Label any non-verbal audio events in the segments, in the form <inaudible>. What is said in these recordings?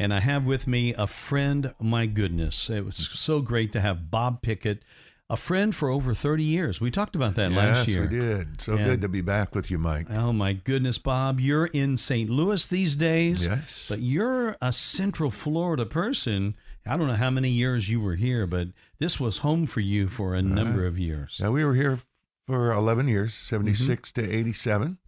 And I have with me a friend, my goodness. It was so great to have Bob Pickett a friend for over 30 years. We talked about that yes, last year. we did. So And- good to be back with you, Mike. Oh my goodness, Bob, you're in St. Louis these days. Yes. But you're a Central Florida person. I don't know how many years you were here, but this was home for you for a number of years. Now, we were here for 11 years, 76 Mm-hmm. to 87.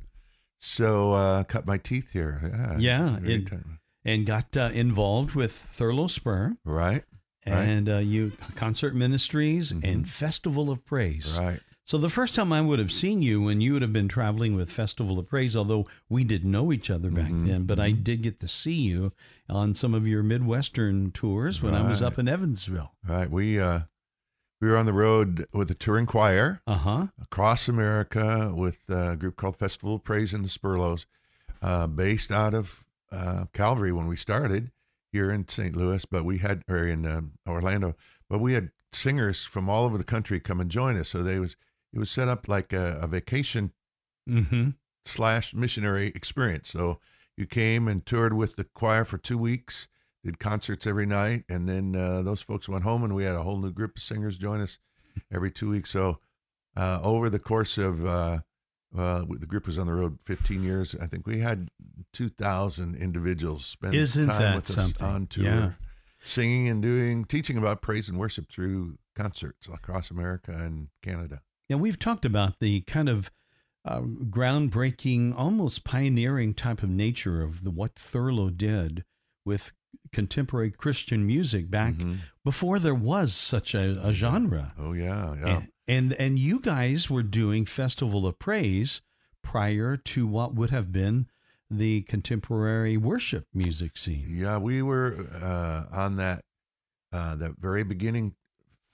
So, uh, cut my teeth here. Yeah. Yeah, it- time. And got uh, involved with Thurlow Spurr Right. Right. and uh, you concert ministries and Festival of Praise. Right. So the first time I would have seen you when you would have been traveling with Festival of Praise, although we didn't know each other back Mm-hmm. then, but I did get to see you on some of your Midwestern tours when I was up in Evansville. Right. We, uh, we were on the road with the touring choir Uh huh. across America with a group called Festival of Praise in the Spurrlows, uh, based out of uh, Calvary when we started here in St. Louis, but we had or in um, Orlando, but we had singers from all over the country come and join us. So they was it was set up like a, a vacation Mm-hmm. slash missionary experience. So you came and toured with the choir for two weeks, did concerts every night, and then uh, those folks went home, and we had a whole new group of singers join us every two weeks. So uh, over the course of uh, the group was on the road 15 years. I think we had 2,000 individuals spend Isn't time with us on tour, Yeah. singing and doing teaching about praise and worship through concerts across America and Canada. And we've talked about the kind of uh, groundbreaking, almost pioneering type of nature of the, what Thurlow did with contemporary Christian music back Mhm. before there was such a, a genre. Oh yeah, yeah. And, and and you guys were doing Festival of Praise prior to what would have been the contemporary worship music scene. Yeah, we were uh, on that uh, that very beginning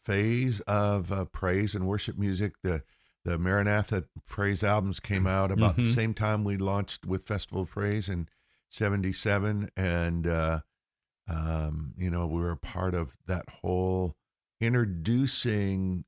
phase of uh, praise and worship music. The the Maranatha praise albums came out about the Mhm. same time we launched with Festival of Praise in '77, and uh, um, you know we were a part of that whole introducing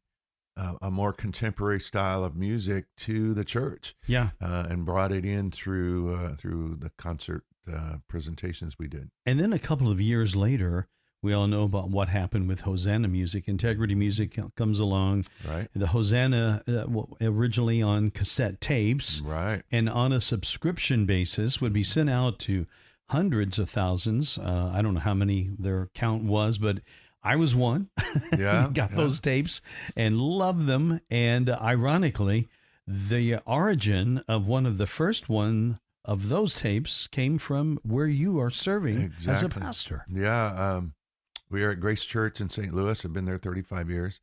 uh, a more contemporary style of music to the church Yeah. uh, and brought it in through uh, through the concert uh, presentations we did. And then a couple of years later, we all know about what happened with Hosanna Music. Integrity Music comes along. Right. The Hosanna uh, originally on cassette tapes Right. and on a subscription basis would be sent out to hundreds of thousands. Uh, I don't know how many their count was, but I was one. <laughs> Yeah, Got yeah. those tapes and loved them. And uh, ironically, the origin of one of the first one of those tapes came from where you are serving as a pastor. Yeah. Um, we are at Grace Church in St. Louis. I've been there 35 years.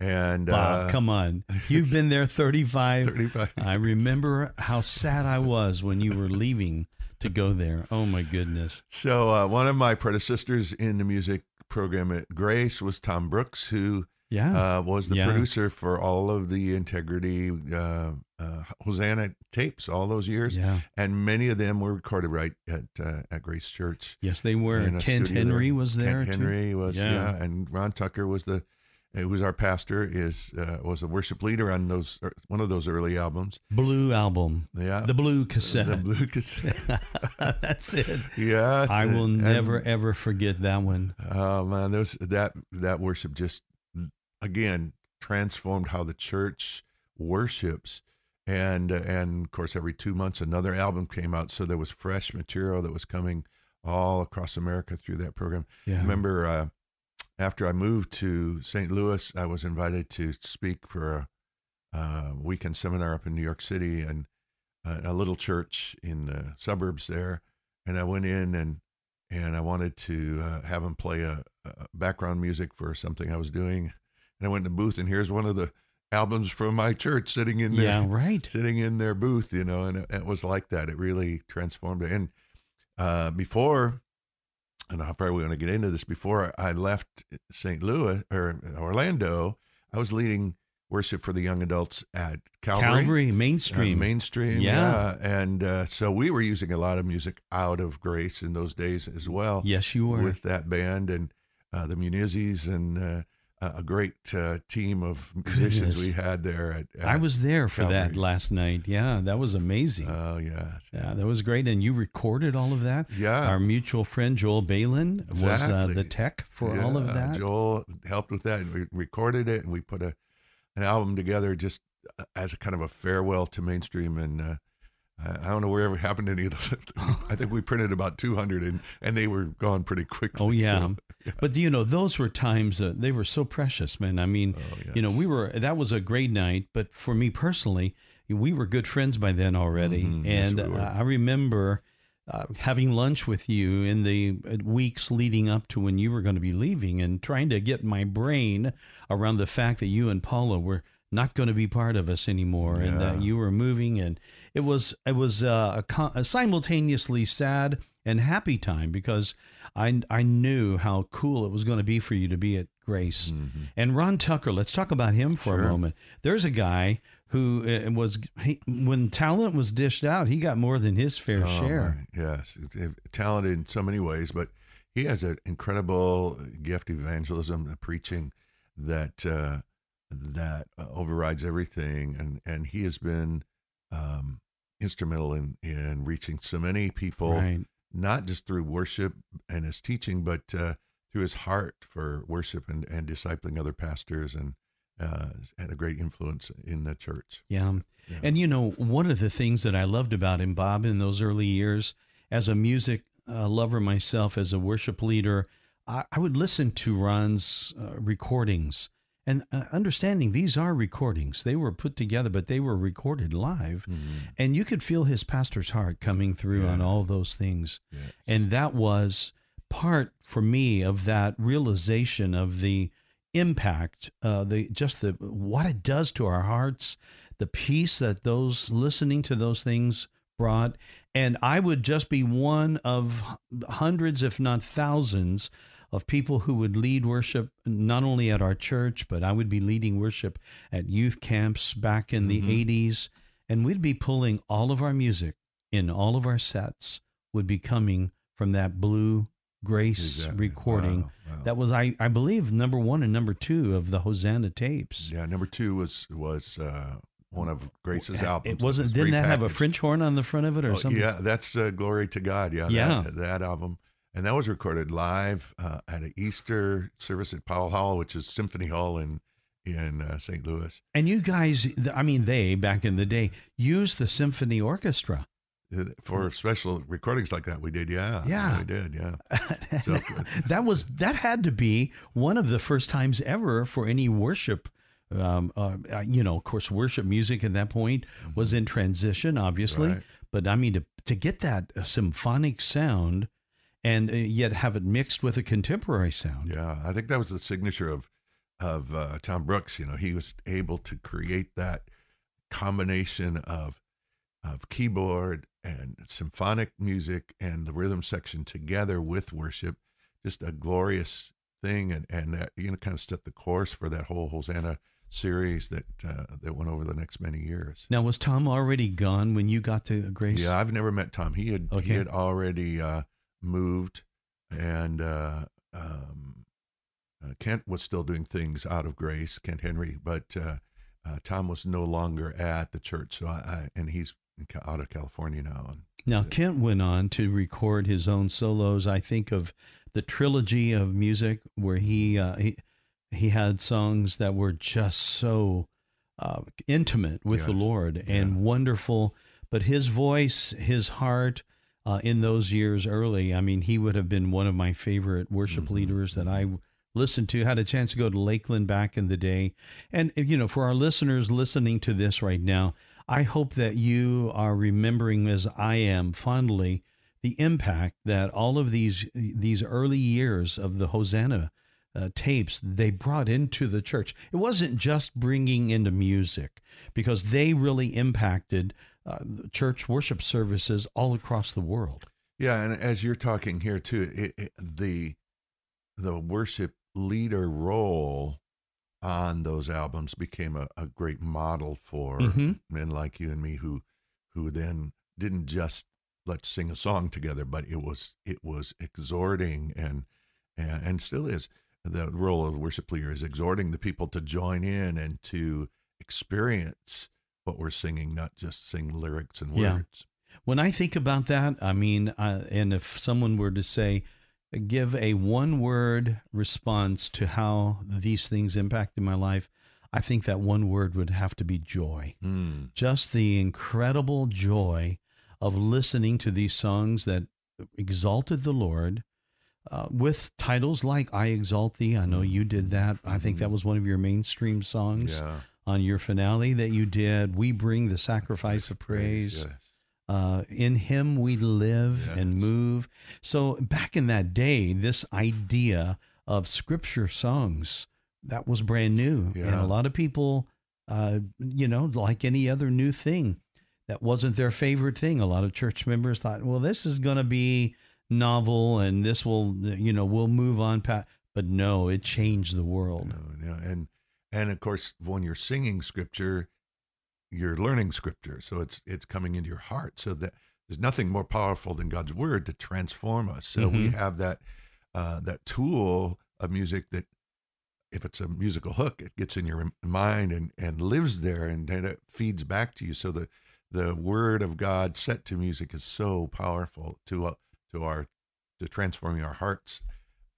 And Bob, uh, come on. You've <laughs> been there 35. 35. I remember how sad I was when you were <laughs> leaving to go there. Oh my goodness. So uh, one of my predecessors in the music program at Grace was Tom Brooks, who Yeah. uh, was the Yeah. producer for all of the Integrity uh, uh, Hosanna tapes all those years. yeah. And many of them were recorded right at uh, at Grace Church. Yes, they were. Kent Henry there. was there. Kent. Henry was Yeah. yeah. and Ron Tucker was the who was our pastor is uh, was a worship leader on those er, one of those early albums. Blue album. Yeah, The blue cassette. the blue cassette. <laughs> That's it. yeah, I will and- never ever forget that one. Oh man, those that that worship just again transformed how the church worships. And uh, and of course, every two months another album came out, so there was fresh material that was coming all across America through that program. Yeah. remember uh, after I moved to St. Louis, I was invited to speak for a, uh weekend seminar up in New York City and a little church in the suburbs there. And I went in and and I wanted to uh, have them play a, a background music for something I was doing. And I went in the booth, and here's one of the albums from my church sitting in there Yeah, right. sitting in their booth, you know, and it, it was like that. It really transformed it. And uh, before Know how far we want to get into this. Before I left St. Louis or Orlando, I was leading worship for the young adults at Calvary. Calvary, uh, mainstream. mainstream, Yeah. yeah. And uh, so we were using a lot of music out of Grace in those days as well yes, you were. with that band and uh, the Munizzis and uh, a great uh, team of musicians Goodness. we had there. At, I was there for that last night. Yeah, that was amazing. Oh yeah, yeah, that was great. And you recorded all of that? yeah. Our mutual friend Joel Balin was uh, the tech for all of that. Joel helped with that. And we recorded it and we put a an album together just uh, as a kind of a farewell to mainstream. And uh, I don't know where wherever happened to any of those. <laughs> I think we printed about 200 and, and they were gone pretty quickly. Oh yeah. So, But you know, those were times uh, they were so precious, man. I mean, oh, you know, we were that was a great night, but for me personally, we were good friends by then already, Mhm, yes, and we uh, I remember uh, having lunch with you in the uh, weeks leading up to when you were going to be leaving, and trying to get my brain around the fact that you and Paula were not going to be part of us anymore, and that you were moving, and it was it was uh, a, a simultaneously sad and happy time because I I knew how cool it was going to be for you to be at Grace. Mhm. And Ron Tucker, let's talk about him for a moment. There's a guy who uh, was he, when talent was dished out, he got more than his fair Oh, share. my, yes, talented in so many ways, but he has an incredible gift of evangelism, preaching that uh, that uh, overrides everything, and and he has been um, instrumental in in reaching so many people, Right. not just through worship and his teaching, but uh, through his heart for worship and and discipling other pastors, and uh, had a great influence in the church. Yeah. Yeah. And you know, one of the things that I loved about him, Bob, in those early years, as a music uh, lover myself, as a worship leader, I, I would listen to Ron's uh, recordings and uh, understanding these are recordings. They were put together, but they were recorded live. Mhm. And you could feel his pastor's heart coming through on all those things. Yes. And that was part for me of that realization of the impact, uh, the just the what it does to our hearts, the peace that those listening to those things brought. And I would just be one of hundreds, if not thousands, of people who would lead worship not only at our church, but I would be leading worship at youth camps back in the Mhm. 80s. And we'd be pulling all of our music in all of our sets would be coming from that blue grace Exactly. recording. Wow, wow. That was, I, I believe, number one and number two of the Hosanna tapes. Yeah, number two was was uh, one of Grace's albums. It wasn't. was Didn't that have a. French horn on the front of it or Oh, something? Yeah, that's uh, "Glory to God." Yeah, Yeah. That, that album, and that was recorded live uh, at an Easter service at Powell Hall, which is Symphony Hall in in uh, St. Louis. And you guys, I mean, they back in the day used the symphony orchestra. Uh, For special recordings like that, we did. Yeah, Yeah. we did. Yeah, <laughs> So- <laughs> that was that had to be one of the first times ever for any worship. Um, uh, uh, you know, of course, worship music at that point was in transition, obviously. Mm-hmm. Right. But I mean, to to get that uh, symphonic sound, and uh, yet have it mixed with a contemporary sound. yeah. I think that was the signature of of uh, Tom Brooks. You know, he was able to create that combination of of keyboard and symphonic music and the rhythm section together with worship, just a glorious thing, and and that you know kind of set the course for that whole Hosanna series that uh, that went over the next many years. Now, was Tom already gone when you got to Grace? Yeah, I've never met Tom. He had Okay. he had already uh, moved, and uh, um, uh, Kent was still doing things out of Grace, Kent Henry, but uh, uh, Tom was no longer at the church. So I, I and he's out of California now. And Now, Kent went on to record his own solos. I think of the trilogy of music where he uh, he he had songs that were just so uh, intimate with the Lord and Yeah. wonderful. But his voice, his heart, uh, in those years early, I mean, he would have been one of my favorite worship Mhm. leaders that I listened to. Had a chance to go to Lakeland back in the day, and you know, for our listeners listening to this right now, I hope that you are remembering, as I am fondly, the impact that all of these these early years of the Hosanna uh, tapes they brought into the church. It wasn't just bringing into music because they really impacted uh, church worship services all across the world. Yeah, and as you're talking here too, it, it, the the worship leader role on those albums became a, a great model for Mhm. men like you and me who who then didn't just let's sing a song together, but it was it was exhorting and and, and still is the role of worship leader is exhorting the people to join in and to experience what we're singing, not just sing lyrics and words. Yeah. When I think about that, I mean, uh, and if someone were to say, give a one word response to how these things impacted my life, I think that one word would have to be joy. Mm. Just the incredible joy of listening to these songs that exalted the Lord. Uh, with titles like "I Exalt Thee," I know you did that. I think that was one of your mainstream songs Yeah. On your finale that you did. We bring the sacrifice of praise Yes. uh, in him we live and move. So back in that day, this idea of scripture songs that was brand new, and a lot of people, uh, you know, like any other new thing, that wasn't their favorite thing. A lot of church members thought, well, this is going to be novel, and this will, you know, we'll move on. Pat, but no, it changed the world. You know, and and of course, when you're singing scripture, you're learning scripture, so it's it's coming into your heart. So that there's nothing more powerful than God's word to transform us. So we Mhm. have that uh, that tool of music that, if it's a musical hook, it gets in your mind and and lives there, and then it feeds back to you. So the the word of God set to music is so powerful to uh, to our to transforming our hearts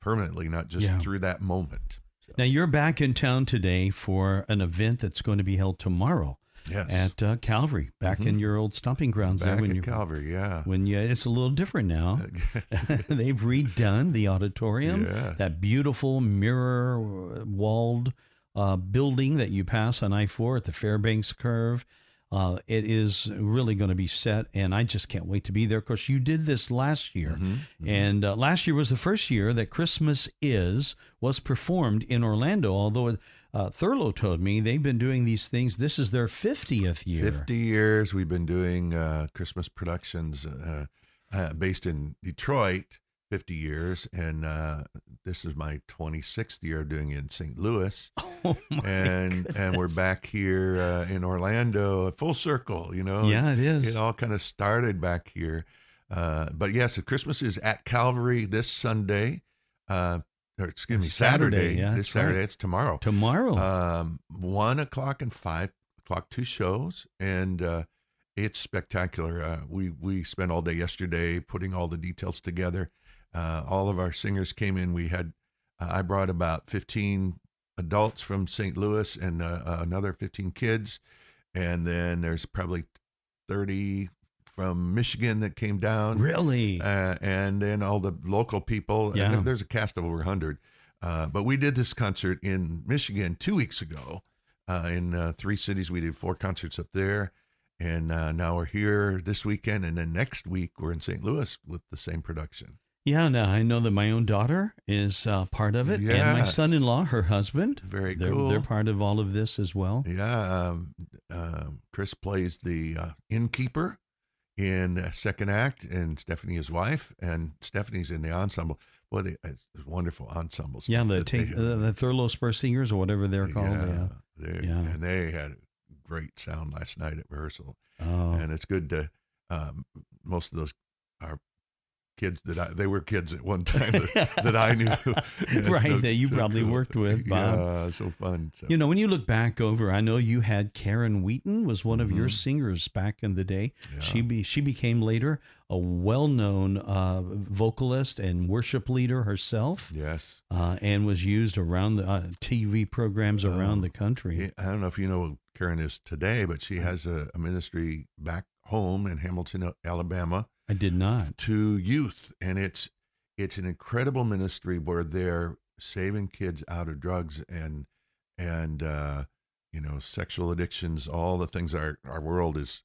permanently, not just Yeah. through that moment. So, Now you're back in town today for an event that's going to be held tomorrow. yes. at uh, Calvary, back in your old stomping grounds Back there when at you Calvary, yeah. when you it's a little different now. <laughs> <laughs> They've redone the auditorium, Yes. that beautiful mirror walled uh, building that you pass on I four at the Fairbanks curve. Uh, it is really going to be set, and I just can't wait to be there. Of course, you did this last year, Mm-hmm. and uh, last year was the first year that Christmas is was performed in Orlando. Although uh, Thurlow told me they've been doing these things. This is their fiftieth year. 50 years we've been doing uh, Christmas productions uh, uh, based in Detroit, 50 years. And uh, this is my 26th year doing it in St. Louis. <laughs> Oh my and and we're back here uh, in Orlando, full circle, you know. Yeah, it is. It all kind of started back here. Uh, but yes, Christmas is at Calvary this Sunday. Uh, or excuse me, Saturday, Saturday. yeah, this that's right. Saturday. It's tomorrow. Tomorrow. Um, one o'clock and five o'clock, two shows, and uh, it's spectacular. Uh, we we spent all day yesterday putting all the details together. Uh, all of our singers came in. We had uh, I brought about fifteen adults from St. Louis and uh, uh, another fifteen kids, and then there's probably thirty from Michigan that came down really? uh, and then all the local people. Yeah. there- there's a cast of over 100. Uh, but we did this concert in Michigan two weeks ago uh, in uh, three cities. We did four concerts up there. And uh, now we're here this weekend. And then next week, we're in St. Louis with the same production. Yeah, no, I know that my own daughter is uh, part of it, and my son-in-law, her husband. Very they're, cool. They're part of all of this as well. Yeah. Um, um, Chris plays the uh, innkeeper in uh, second act, and Stephanie, his wife, and Stephanie's in the ensemble. They, it's it's wonderful ensemble. Yeah, the take, uh, the Thurlow Spurr Singers or whatever they're called. Yeah. they- Yeah. And they had a great sound last night at rehearsal. Oh, And it's good to, um, most of those are kids that I, they were kids at one time that, that I knew. <laughs> <laughs> Yeah, Right, so- that you so probably cool. worked with, Bob. Yeah, so fun. So. you know, when you look back over, I know you had Karen Wheaton was one of your Mhm. singers back in the day. Yeah. She be she became later a well-known uh, vocalist and worship leader herself. yes. uh, and was used around the uh, TV programs around Oh, the country. I don't know if you know who Karen is today, but she has a, a ministry back home in Hamilton, Alabama. I did not. to youth and it's it's an incredible ministry where they're saving kids out of drugs and and uh you know sexual addictions all the things our our world is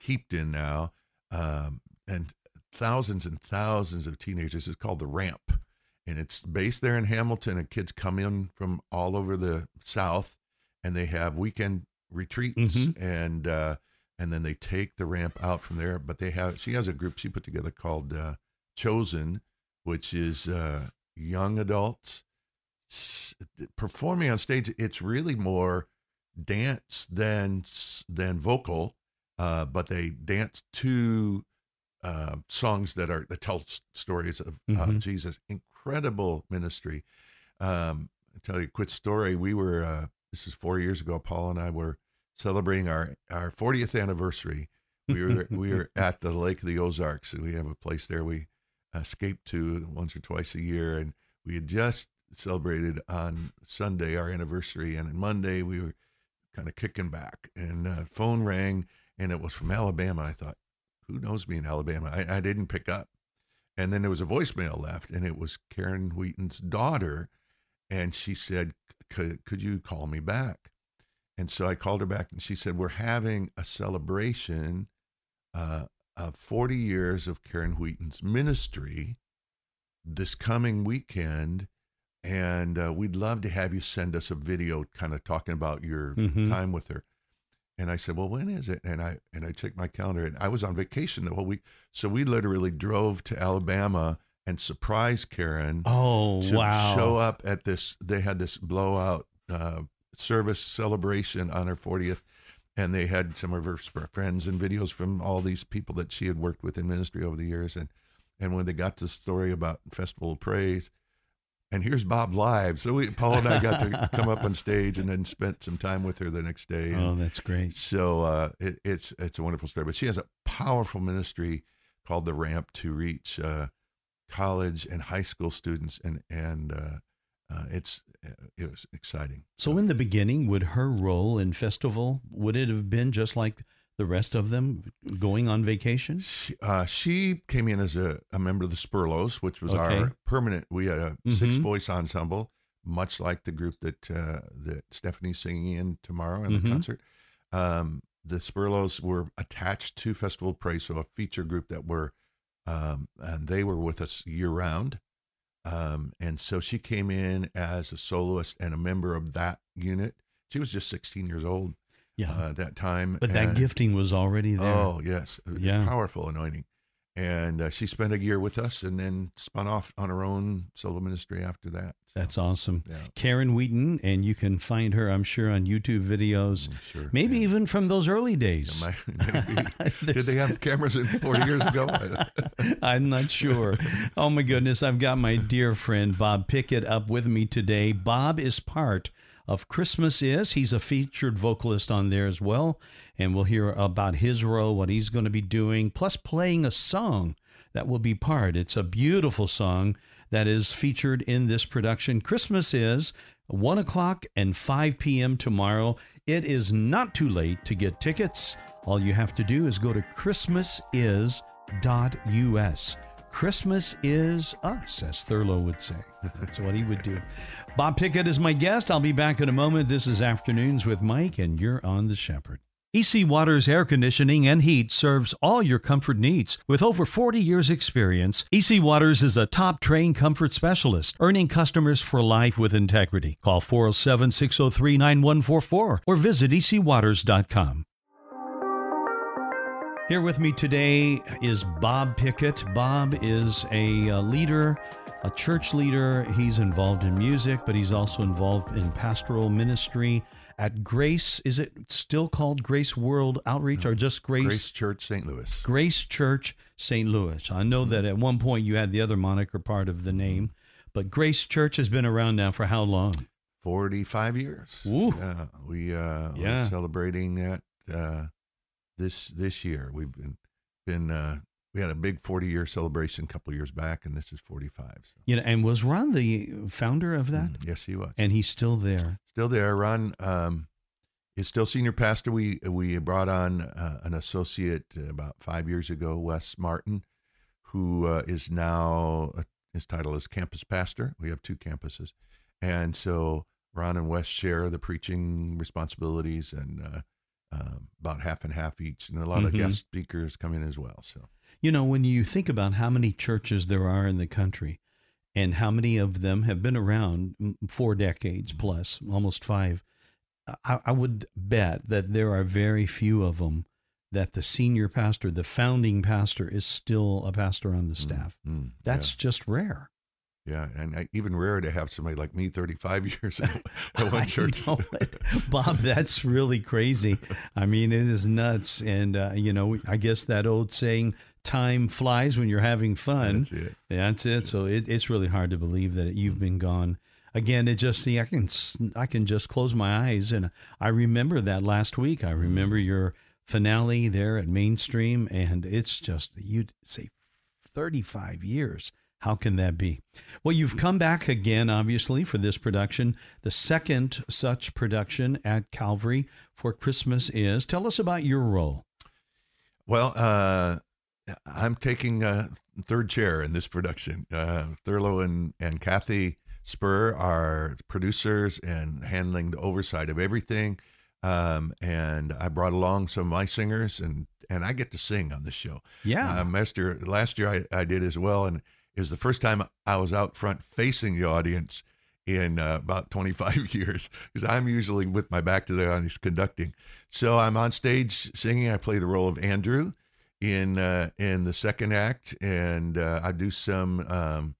heaped in now um and thousands and thousands of teenagers it's called the ramp and it's based there in Hamilton and kids come in from all over the south and they have weekend retreats Mhm. and uh and then they take the ramp out from there. But they have she has a group she put together called uh, chosen, which is uh, young adults performing on stage. It's really more dance than than vocal, uh, but they dance to uh, songs that are that tell stories of, Mhm. Jesus. Incredible ministry. Um, I'll tell you a quick story. We were uh, this is four years ago. Paul and I were celebrating our our 40th anniversary. We were we were at the Lake of the Ozarks. We have a place there we escape to once or twice a year, and we had just celebrated on Sunday our anniversary, and on Monday we were kind of kicking back, and uh, phone rang, and it was from Alabama. I thought, who knows me in Alabama? I, I didn't pick up, and then there was a voicemail left, and it was Karen Wheaton's daughter, and she said, "Could could you call me back?" And so I called her back, and she said, "We're having a celebration uh, of 40 years of Karen Wheaton's ministry this coming weekend." and uh, we'd love to have you send us a video kind of talking about your Mhm. time with her and i said well when is it and i and i checked my calendar and i was on vacation the whole week so we literally drove to alabama and surprised karen Oh, to wow. show up at this they had this blowout uh, service celebration on her 40th and they had some of her friends and videos from all these people that she had worked with in ministry over the years and and when they got to the story about festival of praise and here's Bob live. So we, Paul and I got to <laughs> come up on stage and then spent some time with her the next day. And Oh, that's great. so uh, it, it's it's a wonderful story. But she has a powerful ministry called the Ramp to reach uh, college and high school students, and and uh, uh, it's it was exciting. So, in the beginning, would her role in festival would it have been just like the rest of them going on vacation? She, uh, she came in as a, a member of the Spurrlows, which was Okay. our permanent. We had a six Mhm. voice ensemble, much like the group that uh, that Stephanie's singing in tomorrow in the Mhm. concert. Um, the Spurrlows were attached to Festival Praise, so a feature group that were, um, and they were with us year round. Um, and so she came in as a soloist and a member of that unit. She was just 16 years old Yeah. uh, at that time. but that gifting was already there. Oh yes, Yeah. powerful anointing. And uh, she spent a year with us, and then spun off on her own solo ministry after that. That's awesome. yeah, Karen Wheaton, and you can find her, I'm sure, on YouTube videos, I'm sure. maybe yeah. even from those early days. Yeah, <laughs> my- Did they have cameras in 40 <laughs> years ago? I'm not sure. Oh my goodness, I've got my dear friend Bob Pickett up with me today. Bob is part of Christmas Is. He's a featured vocalist on there as well. And we'll hear about his role, what he's going to be doing, plus playing a song that will be part. It's a beautiful song that is featured in this production. Christmas Is 1 o'clock and 5 p.m. tomorrow. It is not too late to get tickets. All you have to do is go to christmasis.us. Christmas is us, as Thurlow would say. That's what he would do. Bob Pickett is my guest. I'll be back in a moment. This is Afternoons with Mike, and you're on The Shepherd. EC Waters Air Conditioning and Heat serves all your comfort needs. With over 40 years' experience, EC Waters is a top trained comfort specialist, earning customers for life with integrity. Call 407 603 9144 or visit ecwaters.com. Here with me today is Bob Pickett. Bob is a, uh leader, a church leader. He's involved in music, but he's also involved in pastoral ministry at Grace. Is it still called Grace World Outreach or just Grace? Grace Church, St. Louis. Grace Church St. Louis. I know that at one point you had the other moniker part of the name, but Grace Church has been around now for how long? 45 years. Ooh. Yeah, we uh, Yeah. we're celebrating that uh, this this year. We've been been uh, we had a big 40 year celebration a couple years back, and this is 45. So. You know, and was Ron the founder of that? Mm, yes, he was. And he's still there. still there. Ron um, is still senior pastor. We we brought on uh, an associate uh, about five years ago, Wes Martin, who uh, is now uh, his title is campus pastor. We have two campuses, and so Ron and Wes share the preaching responsibilities and. Uh, um, about half and half each, and a lot of Mhm. guest speakers come in as well. So You know, when you think about how many churches there are in the country and how many of them have been around mm, four decades plus, almost five, I, I would bet that there are very few of them that the senior pastor, the founding pastor, is still a pastor on the staff. Mm, That's just rare. yeah, yeah. and I, even rare to have somebody like me, 35 <laughs> years <laughs> at one <laughs> church. Bob, that's really crazy. I mean, it is nuts. And, uh, you know, I guess that old saying, time flies when you're having fun. That's it. That's it. So it, it's really hard to believe that you've been gone. Again, it just see I can I can just close my eyes and I remember that last week. I remember your finale there at Mainstream, and it's just you'd say thirty five years. How can that be? Well, you've come back again, obviously, for this production, the second such production at Calvary for Christmas is. Tell us about your role. Well, uh, I'm taking a third chair in this production. Uh, Thurlow and, and Kathy Spurr are producers and handling the oversight of everything. Um, and I brought along some of my singers, and, and I get to sing on this show. Yeah. Uh, last year I, I did as well, and it was the first time I was out front facing the audience in uh, about 25 <laughs> years because I'm usually with my back to the audience conducting. So I'm on stage singing. I play the role of Andrew in uh, in the second act, and uh, I do some um,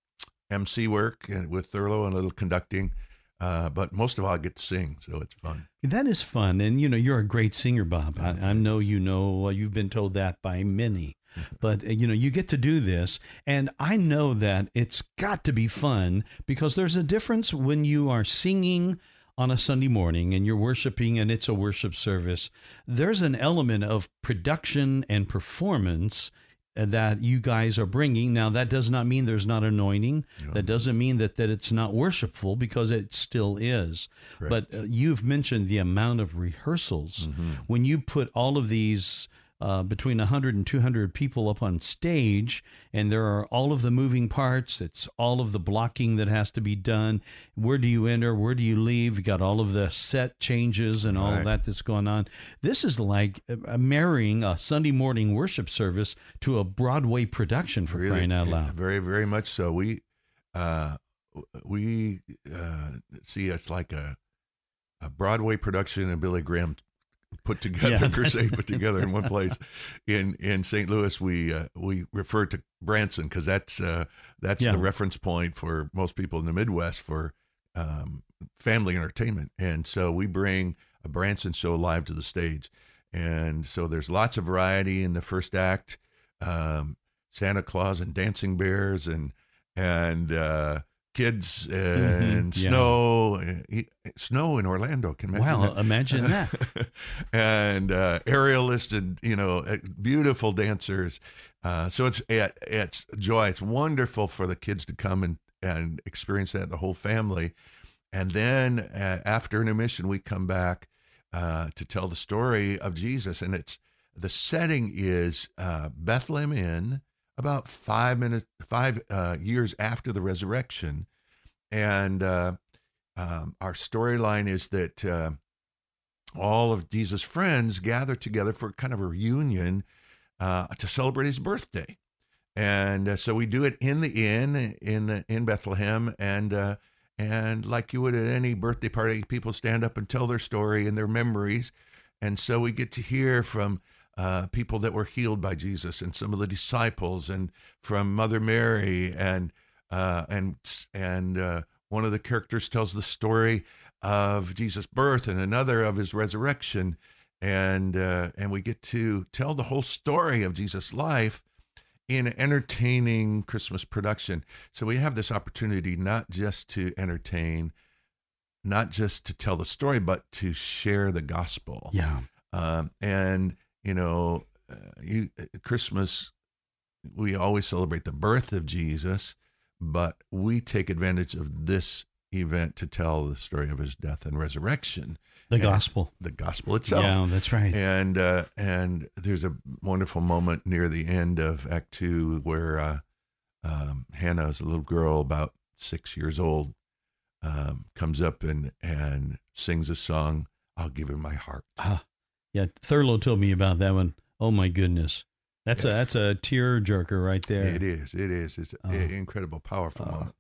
MC work and with Thurlow and a little conducting. Uh, but most of all, I get to sing, so it's fun. That is fun, and you know you're a great singer, Bob. I, I know you know. Uh, you've been told that by many, <laughs> but uh, you know you get to do this, and I know that it's got to be fun because there's a difference when you are singing on a Sunday morning and you're worshiping, and it's a worship service. There's an element of production and performance uh, that you guys are bringing. Now, that does not mean there's not anointing. That doesn't mean that, that it's not worshipful because it still is. But uh, you've mentioned the amount of rehearsals. When you put all of these uh, between 100 and 200 people up on stage, and there are all of the moving parts. It's all of the blocking that has to be done. Where do you enter? Where do you leave? You got all of the set changes and all of that that's going on. This is like uh, marrying a Sunday morning worship service to a Broadway production for crying out loud. Very, very much so. We, uh, we uh, see it's like a, a Broadway production and Billy Graham put <laughs> together, Yeah, crusade put together in one place. In in St. Louis, we uh, we refer to Branson because that's uh, that's Yeah. the reference point for most people in the Midwest for um, family entertainment, and so we bring a Branson show live to the stage, and so there's lots of variety in the first act. Um, Santa Claus and dancing bears and and uh, kids and Mhm, yeah. snow, eh, snow in Orlando. Can imagine Wow, that? imagine that. <laughs> and uh, aerialist and you know uh, beautiful dancers. Uh, so it's it, it's joy. It's wonderful for the kids to come and and experience that the whole family. And then uh, after intermission, we come back uh, to tell the story of Jesus, and it's the setting is uh, Bethlehem Inn, about five minutes, five uh, years after the resurrection, and uh, um, our storyline is that uh, all of Jesus' friends gather together for kind of a reunion uh, to celebrate his birthday, and uh, so we do it in the inn in in Bethlehem, and uh, and like you would at any birthday party, people stand up and tell their story and their memories, and so we get to hear from uh, people that were healed by Jesus and some of the disciples, and from Mother Mary, and uh, and and uh, one of the characters tells the story of Jesus' birth and another of his resurrection, and uh, and we get to tell the whole story of Jesus' life in an entertaining Christmas production. So we have this opportunity not just to entertain, not just to tell the story, but to share the gospel. Yeah. Um, and you know, uh, you, Christmas, we always celebrate the birth of Jesus, but we take advantage of this event to tell the story of his death and resurrection, The And gospel. the gospel itself. Yeah, that's right. And uh, and there's a wonderful moment near the end of Act Two where uh, um, Hannah is a little girl about six years old, um, comes up and and sings a song. I'll give him my heart. Ah, yeah, Thurlow told me about that one. Oh my goodness, that's a that's a tear jerker right there. It is. It is. It's an incredible, powerful Oh. moment.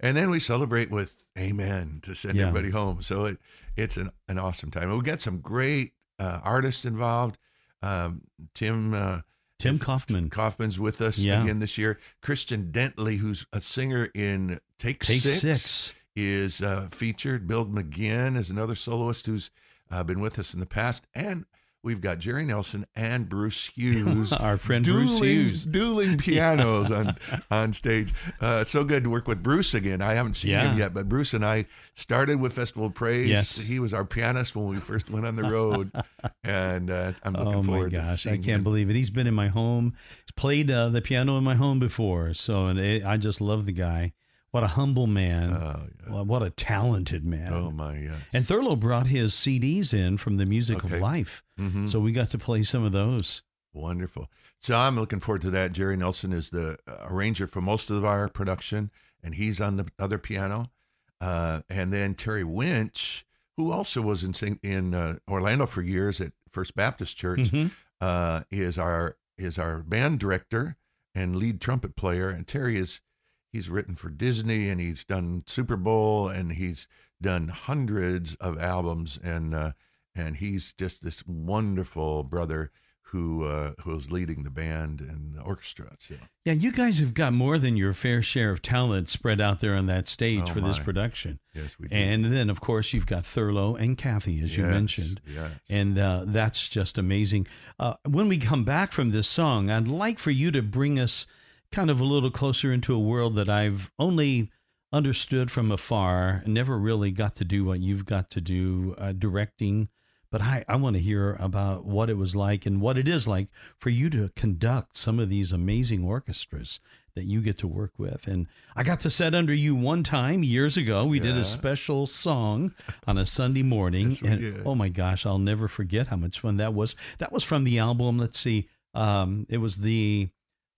And then we celebrate with Amen to send Yeah. everybody home. So it it's an, an awesome time. And we got some great uh, artists involved. Um, Tim uh, Tim Kaufman. Kaufman's with us Yeah. again this year. Khristian Dentley, who's a singer in Take, Take Six, six. is uh, featured. Bill McGinn is another soloist who's uh, been with us in the past, and we've got Jerry Nelson and Bruce Hughes, <laughs> Our friend Bruce dueling, Hughes. dueling <laughs> pianos on on stage. Uh, it's so good to work with Bruce again. I haven't seen Yeah. him yet, but Bruce and I started with Festival of Praise. Yes. he was our pianist when we first went on the road, <laughs> and uh, I'm looking Oh my forward to gosh, I can't him. believe it. He's been in my home. He's played uh, the piano in my home before. So and it, I just love the guy. What a humble man. Oh, yeah. What a talented man. oh my. And Thurlow brought his CDs in from the Music Okay. of Life. Mhm. So we got to play some of those. Wonderful. So I'm looking forward to that. Jerry Nelson is the uh, arranger for most of our production, and he's on the other piano. Uh, and then Terry Winch, who also was in in uh, Orlando for years at First Baptist Church, Mhm. uh, is our is our band director and lead trumpet player. And Terry is he's written for Disney and he's done Super Bowl and he's done hundreds of albums and uh, and he's just this wonderful brother who uh, who's leading the band and the orchestra. So Yeah, you guys have got more than your fair share of talent spread out there on that stage Oh, for this production. yes, we do. And then, of course, you've got Thurlow and Kathy, as you mentioned. Yes. And uh, that's just amazing. Uh, when we come back from this song, I'd like for you to bring us kind of a little closer into a world that I've only understood from afar, never really got to do what you've got to do, uh, directing. But I, I want to hear about what it was like and what it is like for you to conduct some of these amazing orchestras that you get to work with. And I got to set under you one time years ago. We did a special song on a Sunday morning. Yes, and did. oh my gosh, I'll never forget how much fun that was. That was from the album, let's see, um, it was the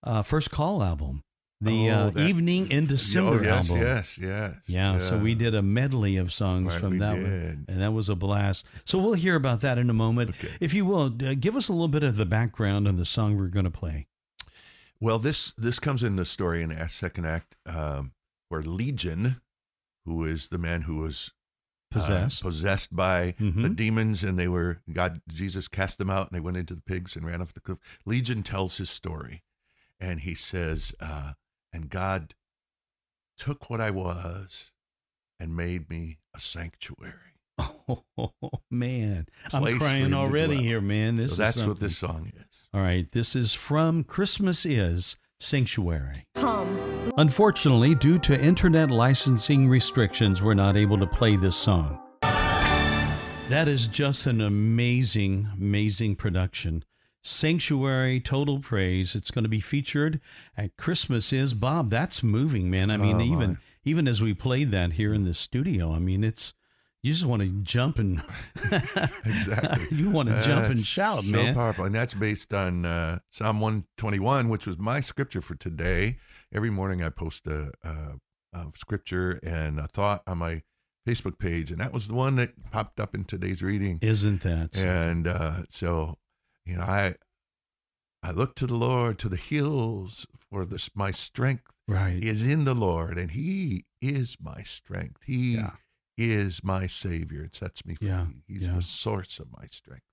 uh, First Call album, the Oh, uh, Evening in December oh, yes, album. yes, yes. Yeah, so we did a medley of songs Right, from that one, and that was a blast. So we'll hear about that in a moment. Okay. If you will, uh, give us a little bit of the background on the song we're going to play. Well, this this comes in the story in the second act, um, where Legion, who is the man who was uh, Possessed. possessed by the Mhm. demons, and they were God. Jesus cast them out, and they went into the pigs and ran off the cliff. Legion tells his story, and he says, uh, "And God took what I was and made me a sanctuary." Oh, <laughs> man, I'm Place crying already here, man. This so is that's what this song is. All right, this is from Christmas is Sanctuary. Come. Unfortunately, due to internet licensing restrictions, we're not able to play this song. That is just an amazing, amazing production. Sanctuary, total praise. It's going to be featured at Christmas is Bob. That's moving, man. I mean, Oh, my. even even as we played that here in the studio, I mean, it's you just want to jump and <laughs> Exactly. you want to jump and shout, so man. powerful, and that's based on uh, Psalm one twenty one, which was my scripture for today. Every morning, I post a, a, a scripture and a thought on my Facebook page, and that was the one that popped up in today's reading. Isn't that? And uh, so, you know, I I look to the Lord, to the hills, for this my strength right. is in the Lord, and He is my strength. He Yeah. is my Savior. It sets me free. Yeah, He's yeah. the source of my strength.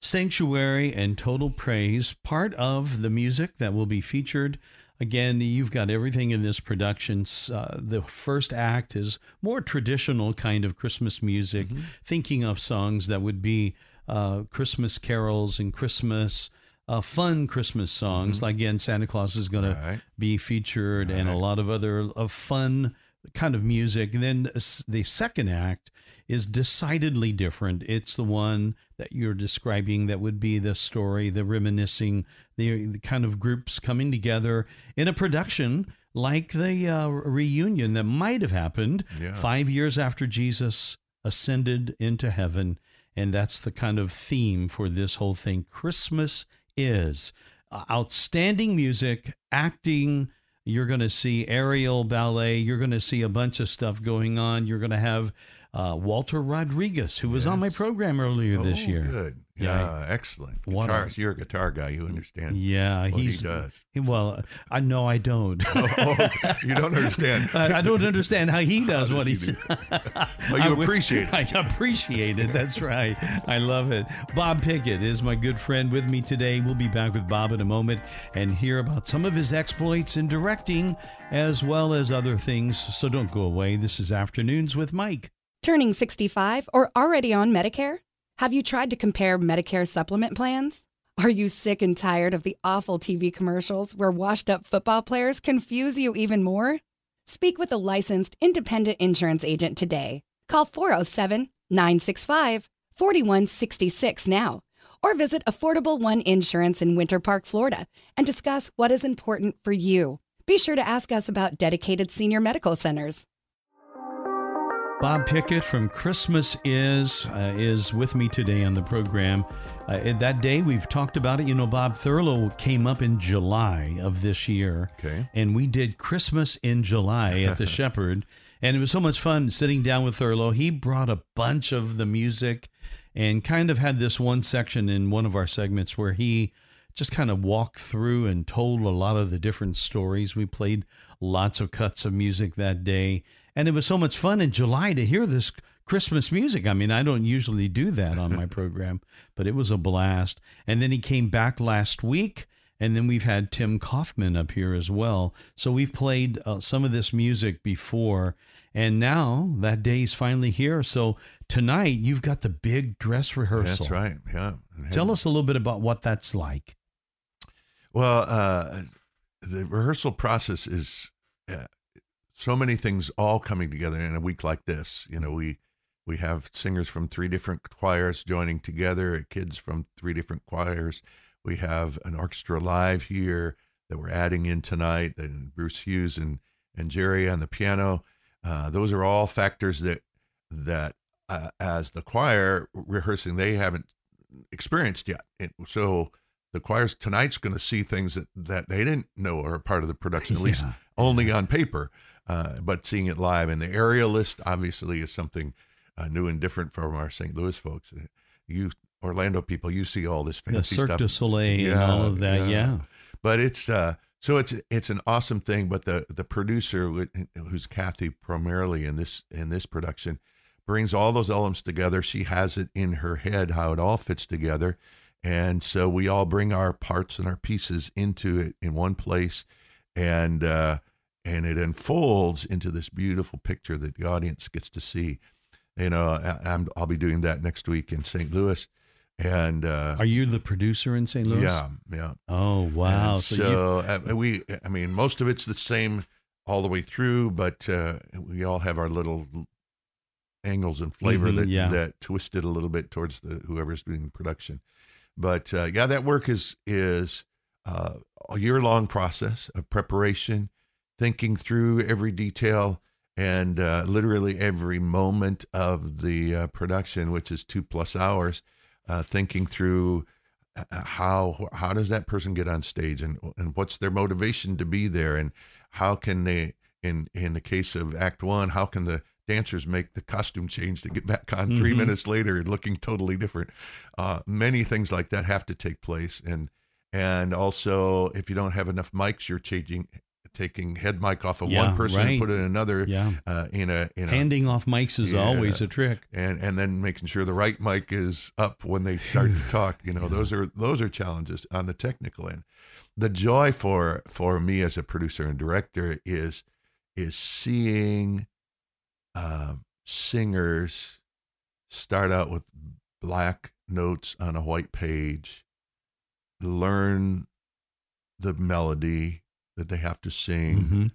Sanctuary and Total Praise, part of the music that will be featured. Again, you've got everything in this production. Uh, the first act is more traditional kind of Christmas music, Mm-hmm. thinking of songs that would be uh, Christmas carols and Christmas, uh, fun Christmas songs. Like again, Santa Claus is going to Mm-hmm. Be featured, and a lot of other of fun kind of music. And then the second act is decidedly different. It's the one that you're describing that would be the story, the reminiscing, the, the kind of groups coming together in a production like the uh, reunion that might have happened Yeah. five years after Jesus ascended into heaven. And that's the kind of theme for this whole thing. Christmas is uh, outstanding music, acting. You're going to see aerial ballet. You're going to see a bunch of stuff going on. You're going to have uh, Walter Rodriguez, who was on my program earlier this Oh, year. Good. Yeah, excellent. What a- Guitarist, you're a guitar guy. You understand Yeah, what he's he does. well. I know I don't. <laughs> oh, you don't understand. <laughs> I, I don't understand how he does How what does he. he do But I you wi- appreciate it. I appreciate it. That's right. I love it. Bob Pickett is my good friend with me today. We'll be back with Bob in a moment and hear about some of his exploits in directing as well as other things. So don't go away. This is Afternoons with Mike. Turning 65 or already on Medicare? Have you tried to compare Medicare supplement plans? Are you sick and tired of the awful TV commercials where washed up football players confuse you even more? Speak with a licensed independent insurance agent today. Call 407 965 4166 now or visit Affordable One Insurance in Winter Park, Florida and discuss what is important for you. Be sure to ask us about dedicated senior medical centers. Bob Pickett from Christmas is uh, is with me today on the program. Uh, that day we've talked about it. You know, Bob Thurlow came up in July of this year, Okay. and we did Christmas in July at the <laughs> Shepherd, and it was so much fun sitting down with Thurlow. He brought a bunch of the music, and kind of had this one section in one of our segments where he just kind of walked through and told a lot of the different stories. We played lots of cuts of music that day. And it was so much fun in July to hear this Christmas music. I mean, I don't usually do that on my <laughs> program, but it was a blast. And then he came back last week. And then we've had Tim Kaufman up here as well. So we've played uh, some of this music before. And now that day's finally here. So tonight you've got the big dress rehearsal. That's right. Yeah. Tell us a little bit about what that's like. Well, uh, the rehearsal process is uh, so many things all coming together in a week like this. You know, we we have singers from three different choirs joining together, kids from three different choirs. We have an orchestra live here that we're adding in tonight, and Bruce Hughes and and Jerry on the piano. Uh, those are all factors that that uh, as the choir rehearsing they haven't experienced yet. It, so the choir's tonight's going to see things that, that they didn't know are part of the production, at least Yeah. only on paper, uh, but seeing it live. And the aerialist obviously is something uh, new and different from our St. Louis folks. Uh, You Orlando people, you see all this fancy The Cirque stuff. du Soleil and all of that. yeah. Yeah. but it's uh so it's it's an awesome thing but the the producer who's Kathy primarily in this in this production brings all those elements together she has it in her head how it all fits together and so we all bring our parts and our pieces into it in one place and uh and it unfolds into this beautiful picture that the audience gets to see you know I, I'm I'll be doing that next week in St. Louis and uh Are you the producer in St. Louis? yeah yeah Oh wow! and So, so you, uh, we, I mean, most of it's the same all the way through, but uh, we all have our little angles and flavor Mhm, that yeah. that twist it a little bit towards the whoever's doing the production. But uh, yeah, that work is is uh, a year long process of preparation, thinking through every detail and uh, literally every moment of the uh, production, which is two plus hours, uh, thinking through uh, how how does that person get on stage and and what's their motivation to be there and how can they in in the case of act 1 how can the dancers make the costume change to get back on 3 Mhm. minutes later and looking totally different uh many things like that have to take place and and also if you don't have enough mics you're changing taking head mic off of Yeah, one person right. and put it in another yeah, uh in a in a handing off mics is Yeah. always a trick. and and then making sure the right mic is up when they start to <sighs> talk you know Yeah. those are those are challenges on the technical end the joy for for me as a producer and director is is seeing um singers start out with black notes on a white page learn the melody that they have to sing Mhm.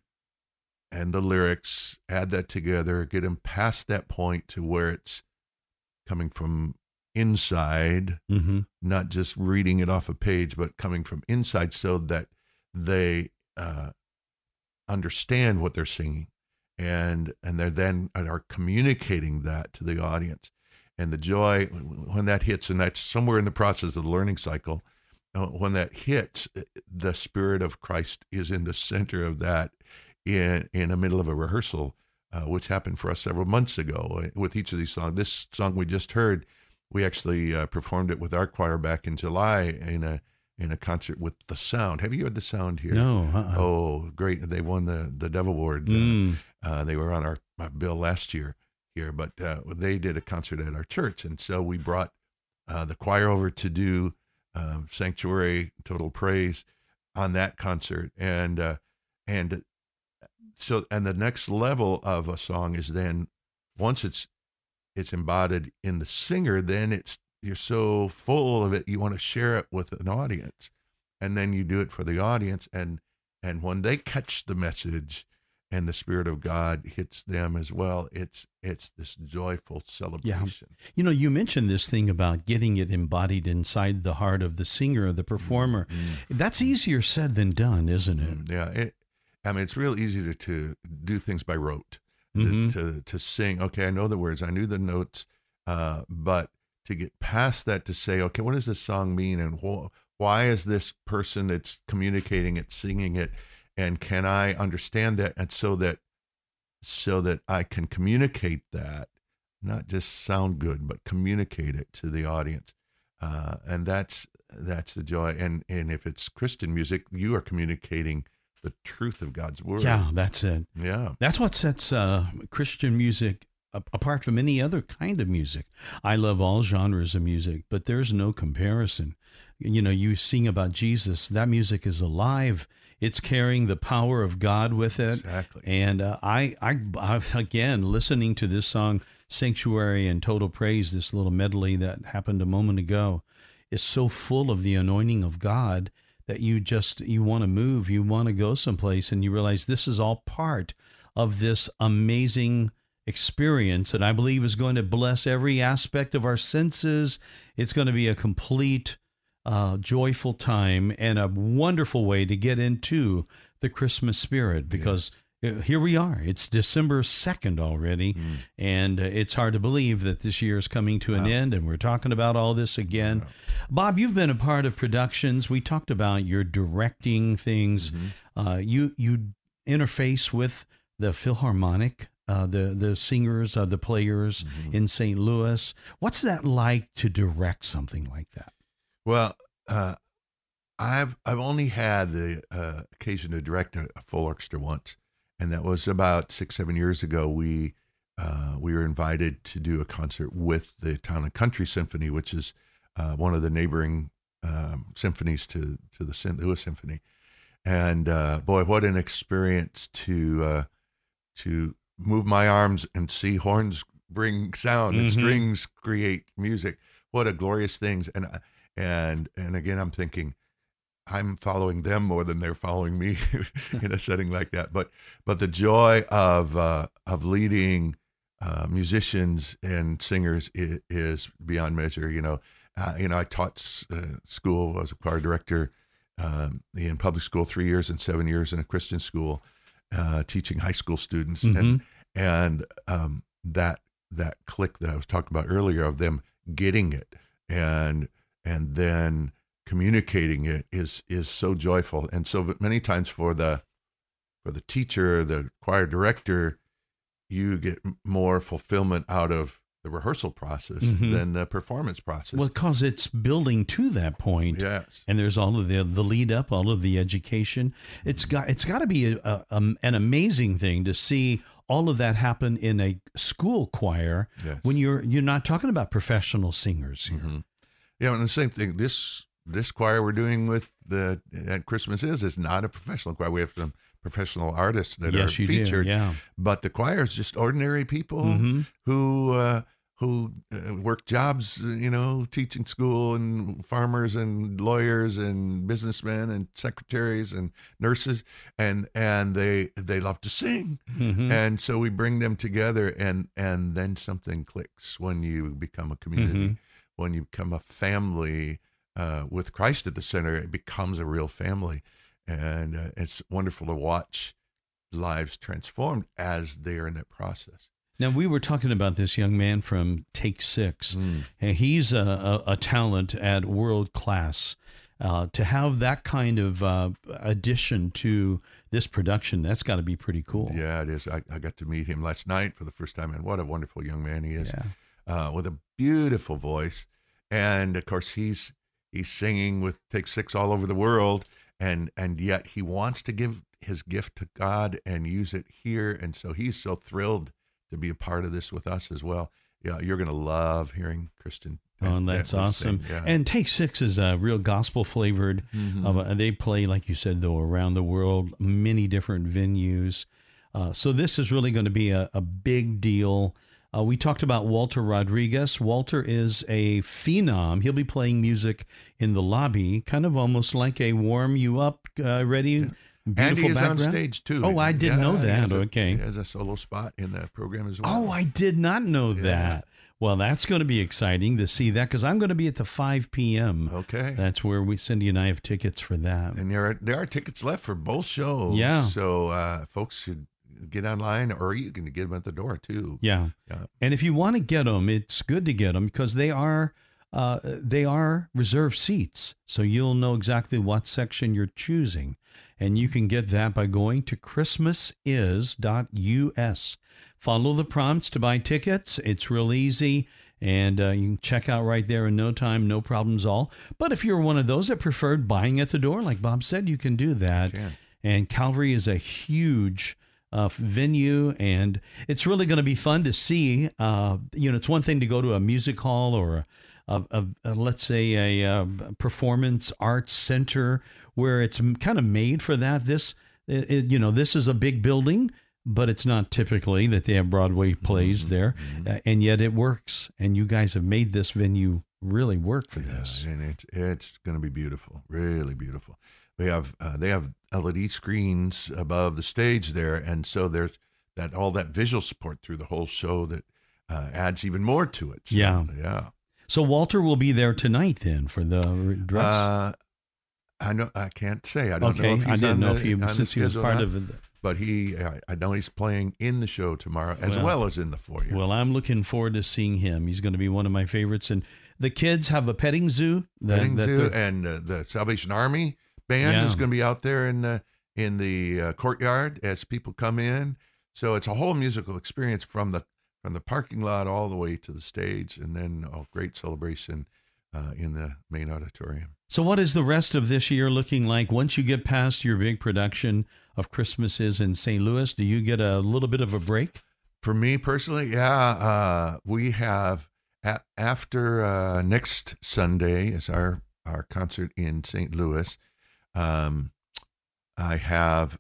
and the lyrics, add that together, get them past that point to where it's coming from inside, Mhm. not just reading it off a page, but coming from inside so that they uh, understand what they're singing and and they're then are communicating that to the audience and the joy when that hits and that's somewhere in the process of the learning cycle when that hits the spirit of christ is in the center of that in in the middle of a rehearsal uh, which happened for us several months ago uh, with each of these songs this song we just heard we actually uh, performed it with our choir back in July in a in a concert with the Sound. Have you heard the Sound here? No. Uh-uh. Oh, great! They won the the Dove Award. Uh, Mm. uh, they were on our, our bill last year here, but uh, they did a concert at our church, and so we brought uh, the choir over to do um, Sanctuary, Total Praise on that concert, and uh, and so and the next level of a song is then once it's it's embodied in the singer, then it's you're so full of it you want to share it with an audience, and then you do it for the audience, and and when they catch the message and the spirit of God hits them as well, it's it's this joyful celebration. You know, you mentioned this thing about getting it embodied inside the heart of the singer or the performer. That's easier said than done, isn't it? Mm, Yeah, it, I mean, it's real easy to, to do things by rote, to- Mhm. to, to sing. Okay, I know the words, I knew the notes, uh, but to get past that, to say, okay, what does this song mean, and wh- why is this person that's communicating it, singing it, and can I understand that, and so that so that I can communicate that, not just sound good, but communicate it to the audience, uh, and that's that's the joy. And and if it's Christian music, you are communicating the truth of God's word. Yeah, that's it. yeah, That's what sets uh, Christian music apart from any other kind of music. I love all genres of music, but there's no comparison. You know, you sing about Jesus, that music is alive. It's carrying the power of God with it. exactly. And uh, I, I, I, again, listening to this song, Sanctuary and Total Praise, this little medley that happened a moment ago, is so full of the anointing of God that you just, you want to move, you want to go someplace, and you realize this is all part of this amazing experience that I believe is going to bless every aspect of our senses. It's going to be a complete, uh, joyful time and a wonderful way to get into the Christmas spirit because uh, here we are. It's December 2nd already, Mm. and uh, it's hard to believe that this year is coming to an end and we're talking about all this again. Bob, you've been a part of productions. We talked about your directing things. Mm-hmm. Uh, you you interface with the Philharmonic, uh, the the singers, uh, the players Mm-hmm. in St. Louis. What's that like to direct something like that? Well, uh, I've I've only had the uh, occasion to direct a, a full orchestra once, and that was about six seven years ago. We uh, we were invited to do a concert with the Town and Country Symphony, which is uh, one of the neighboring um, symphonies to to the St. Louis Symphony. And uh, boy, what an experience to uh, to move my arms and see horns bring sound and Mhm. strings create music. What a glorious things! And I- and and again, I'm thinking. I'm following them more than they're following me <laughs> in a setting like that. But but the joy of uh, of leading uh, musicians and singers is, is beyond measure. You know, uh, you know, I taught s- uh, school. I was a choir director um, in public school three years and seven years in a Christian school, uh, teaching high school students, and and um, that that click that I was talking about earlier of them getting it and and then communicating it is is so joyful and so many times for the for the teacher the choir director you get more fulfillment out of the rehearsal process Mhm. than the performance process Well, because it's building to that point. yes and there's all of the the lead up, all of the education. It's got it's got to be a, a, um, an amazing thing to see all of that happen in a school choir yes when you're you're not talking about professional singers here. Mhm. Yeah and the same thing this this choir we're doing with the at christmas is is not a professional choir we have some professional artists that yes, are you featured do. Yeah. but the choir is just ordinary people Mhm. who uh, who uh, work jobs, you know, teaching school and farmers and lawyers and businessmen and secretaries and nurses, and and they they love to sing, Mhm. and so we bring them together, and and then something clicks when you become a community, Mhm. When you become a family uh, with Christ at the center, it becomes a real family, and uh, it's wonderful to watch lives transformed as they are in that process. Now we were talking about this young man from Take Six, and he's a, a, a talent at world class. Uh, to have that kind of uh, addition to this production, that's got to be pretty cool. Yeah, it is. I, I got to meet him last night for the first time, and what a wonderful young man he is. Yeah. uh, with a beautiful voice, and of course he's he's singing with Take Six all over the world, and and yet he wants to give his gift to God and use it here, and so he's so thrilled to be a part of this with us as well. Yeah, you're going to love hearing Khristian. Oh, and that's awesome. Sing, yeah. And Take Six is a real gospel flavored. Mm-hmm. Uh, they play, like you said, though, around the world, many different venues. Uh, so this is really going to be a, a big deal. Uh, we talked about Walter Rodriguez. Walter is a phenom. He'll be playing music in the lobby, kind of almost like a warm you up, uh, ready. Yeah. Beautiful Andy is background. on stage too. Oh, I didn't yeah, know that. okay. He has a solo spot in the program as well. Oh, I did not know yeah. that. Well, that's going to be exciting to see that because I'm going to be at the 5 p.m. Okay. That's where we Cindy and I have tickets for that. And there are there are tickets left for both shows. Yeah. So uh, folks should get online or you can get them at the door too. Yeah. yeah. And if you want to get them, it's good to get them because they are uh, they are reserved seats. So you'll know exactly what section you're choosing. And you can get that by going to christmasis.us. Follow the prompts to buy tickets. It's real easy. And uh, you can check out right there in no time, no problems all. But if you're one of those that preferred buying at the door, like Bob said, you can do that. Can. And Calvary is a huge uh, venue, and it's really going to be fun to see. Uh, you know, it's one thing to go to a music hall or a, a, a, let's say a, a, performance arts center where it's kind of made for that. This, it, you know, this is a big building but it's not typically that they have Broadway plays mm-hmm, there, mm-hmm. Uh, and yet it works. And you guys have made this venue really work for yeah, this, and it's it's going to be beautiful, really beautiful. They have uh, they have LED screens above the stage there, and so there's that all that visual support through the whole show that uh, adds even more to it. So, yeah, yeah. So Walter will be there tonight then for the dress. Uh, I know I can't say. I don't okay. know if he's I didn't know the, if he since he was part of it but he I know he's playing in the show tomorrow as well, well, as in the foyer. Well, I'm looking forward to seeing him. He's going to be one of my favorites, and the kids have a petting zoo. Petting zoo, and uh, the Salvation Army band yeah. is going to be out there in the in the uh, courtyard as people come in. So it's a whole musical experience from the from the parking lot all the way to the stage, and then a great celebration uh, in the main auditorium. So, what is the rest of this year looking like once you get past your big production of Christmas Is in St. Louis? Do you get a little bit of a break? For me personally, yeah. Uh, we have a- after uh, next Sunday is our our concert in St. Louis. Um, I have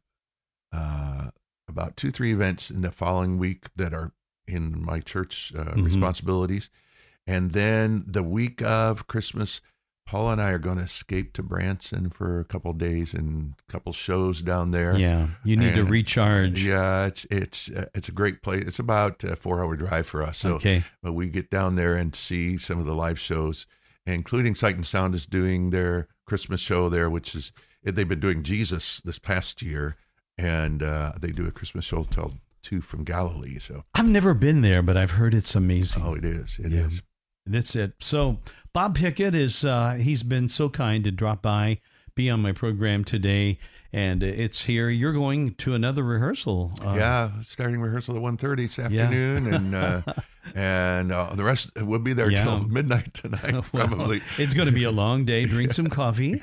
uh, about two three events in the following week that are in my church uh, mm-hmm. responsibilities, and then the week of Christmas Paula and I are going to escape to Branson for a couple days and a couple shows down there. Yeah, you need and, to recharge. Yeah, it's it's uh, it's a great place. It's about a four hour drive for us. So, okay. but we get down there and see some of the live shows, including Sight and Sound is doing their Christmas show there, which is they've been doing Jesus this past year, and uh, they do a Christmas show called Two from Galilee. So I've never been there, but I've heard it's amazing. Oh, it is. It yeah. is. That's it. So Bob Pickett is uh, he's been so kind to drop by, be on my program today, and it's here. You're going to another rehearsal. Uh, yeah, starting rehearsal at 1.30 this afternoon, yeah. and <laughs> uh, and uh, the rest will be there yeah. till <laughs> midnight tonight. <laughs> well, probably. It's going to be a long day. Drink some coffee,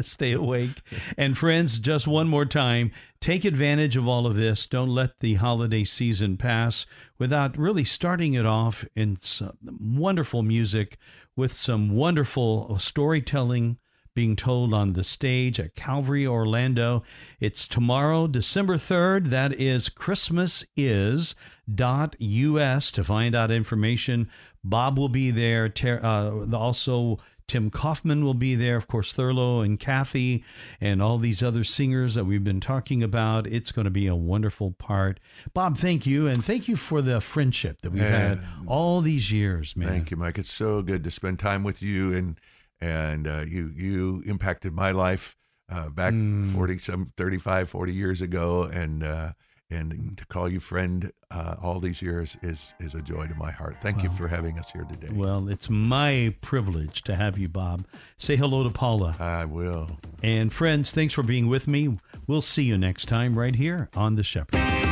stay awake, and friends. Just one more time, take advantage of all of this. Don't let the holiday season pass without really starting it off in some wonderful music with some wonderful storytelling being told on the stage at Calvary Orlando. It's tomorrow, December 3rd. That is christmasis.us to find out information. Bob will be there. Uh, also, Tim Kaufman will be there. Of course, Thurlow and Kathy and all these other singers that we've been talking about. It's going to be a wonderful part. Bob, thank you. And thank you for the friendship that we've had all these years, man. Thank you, Mike. It's so good to spend time with you. And, and uh, you, you impacted my life uh, back mm. 40, some 35, 40 years ago. And, uh, and to call you friend uh, all these years is is a joy to my heart. Thank well, you for having us here today. Well, it's my privilege to have you, Bob. Say hello to Paula. I will. And friends, thanks for being with me. We'll see you next time right here on The Shepherd.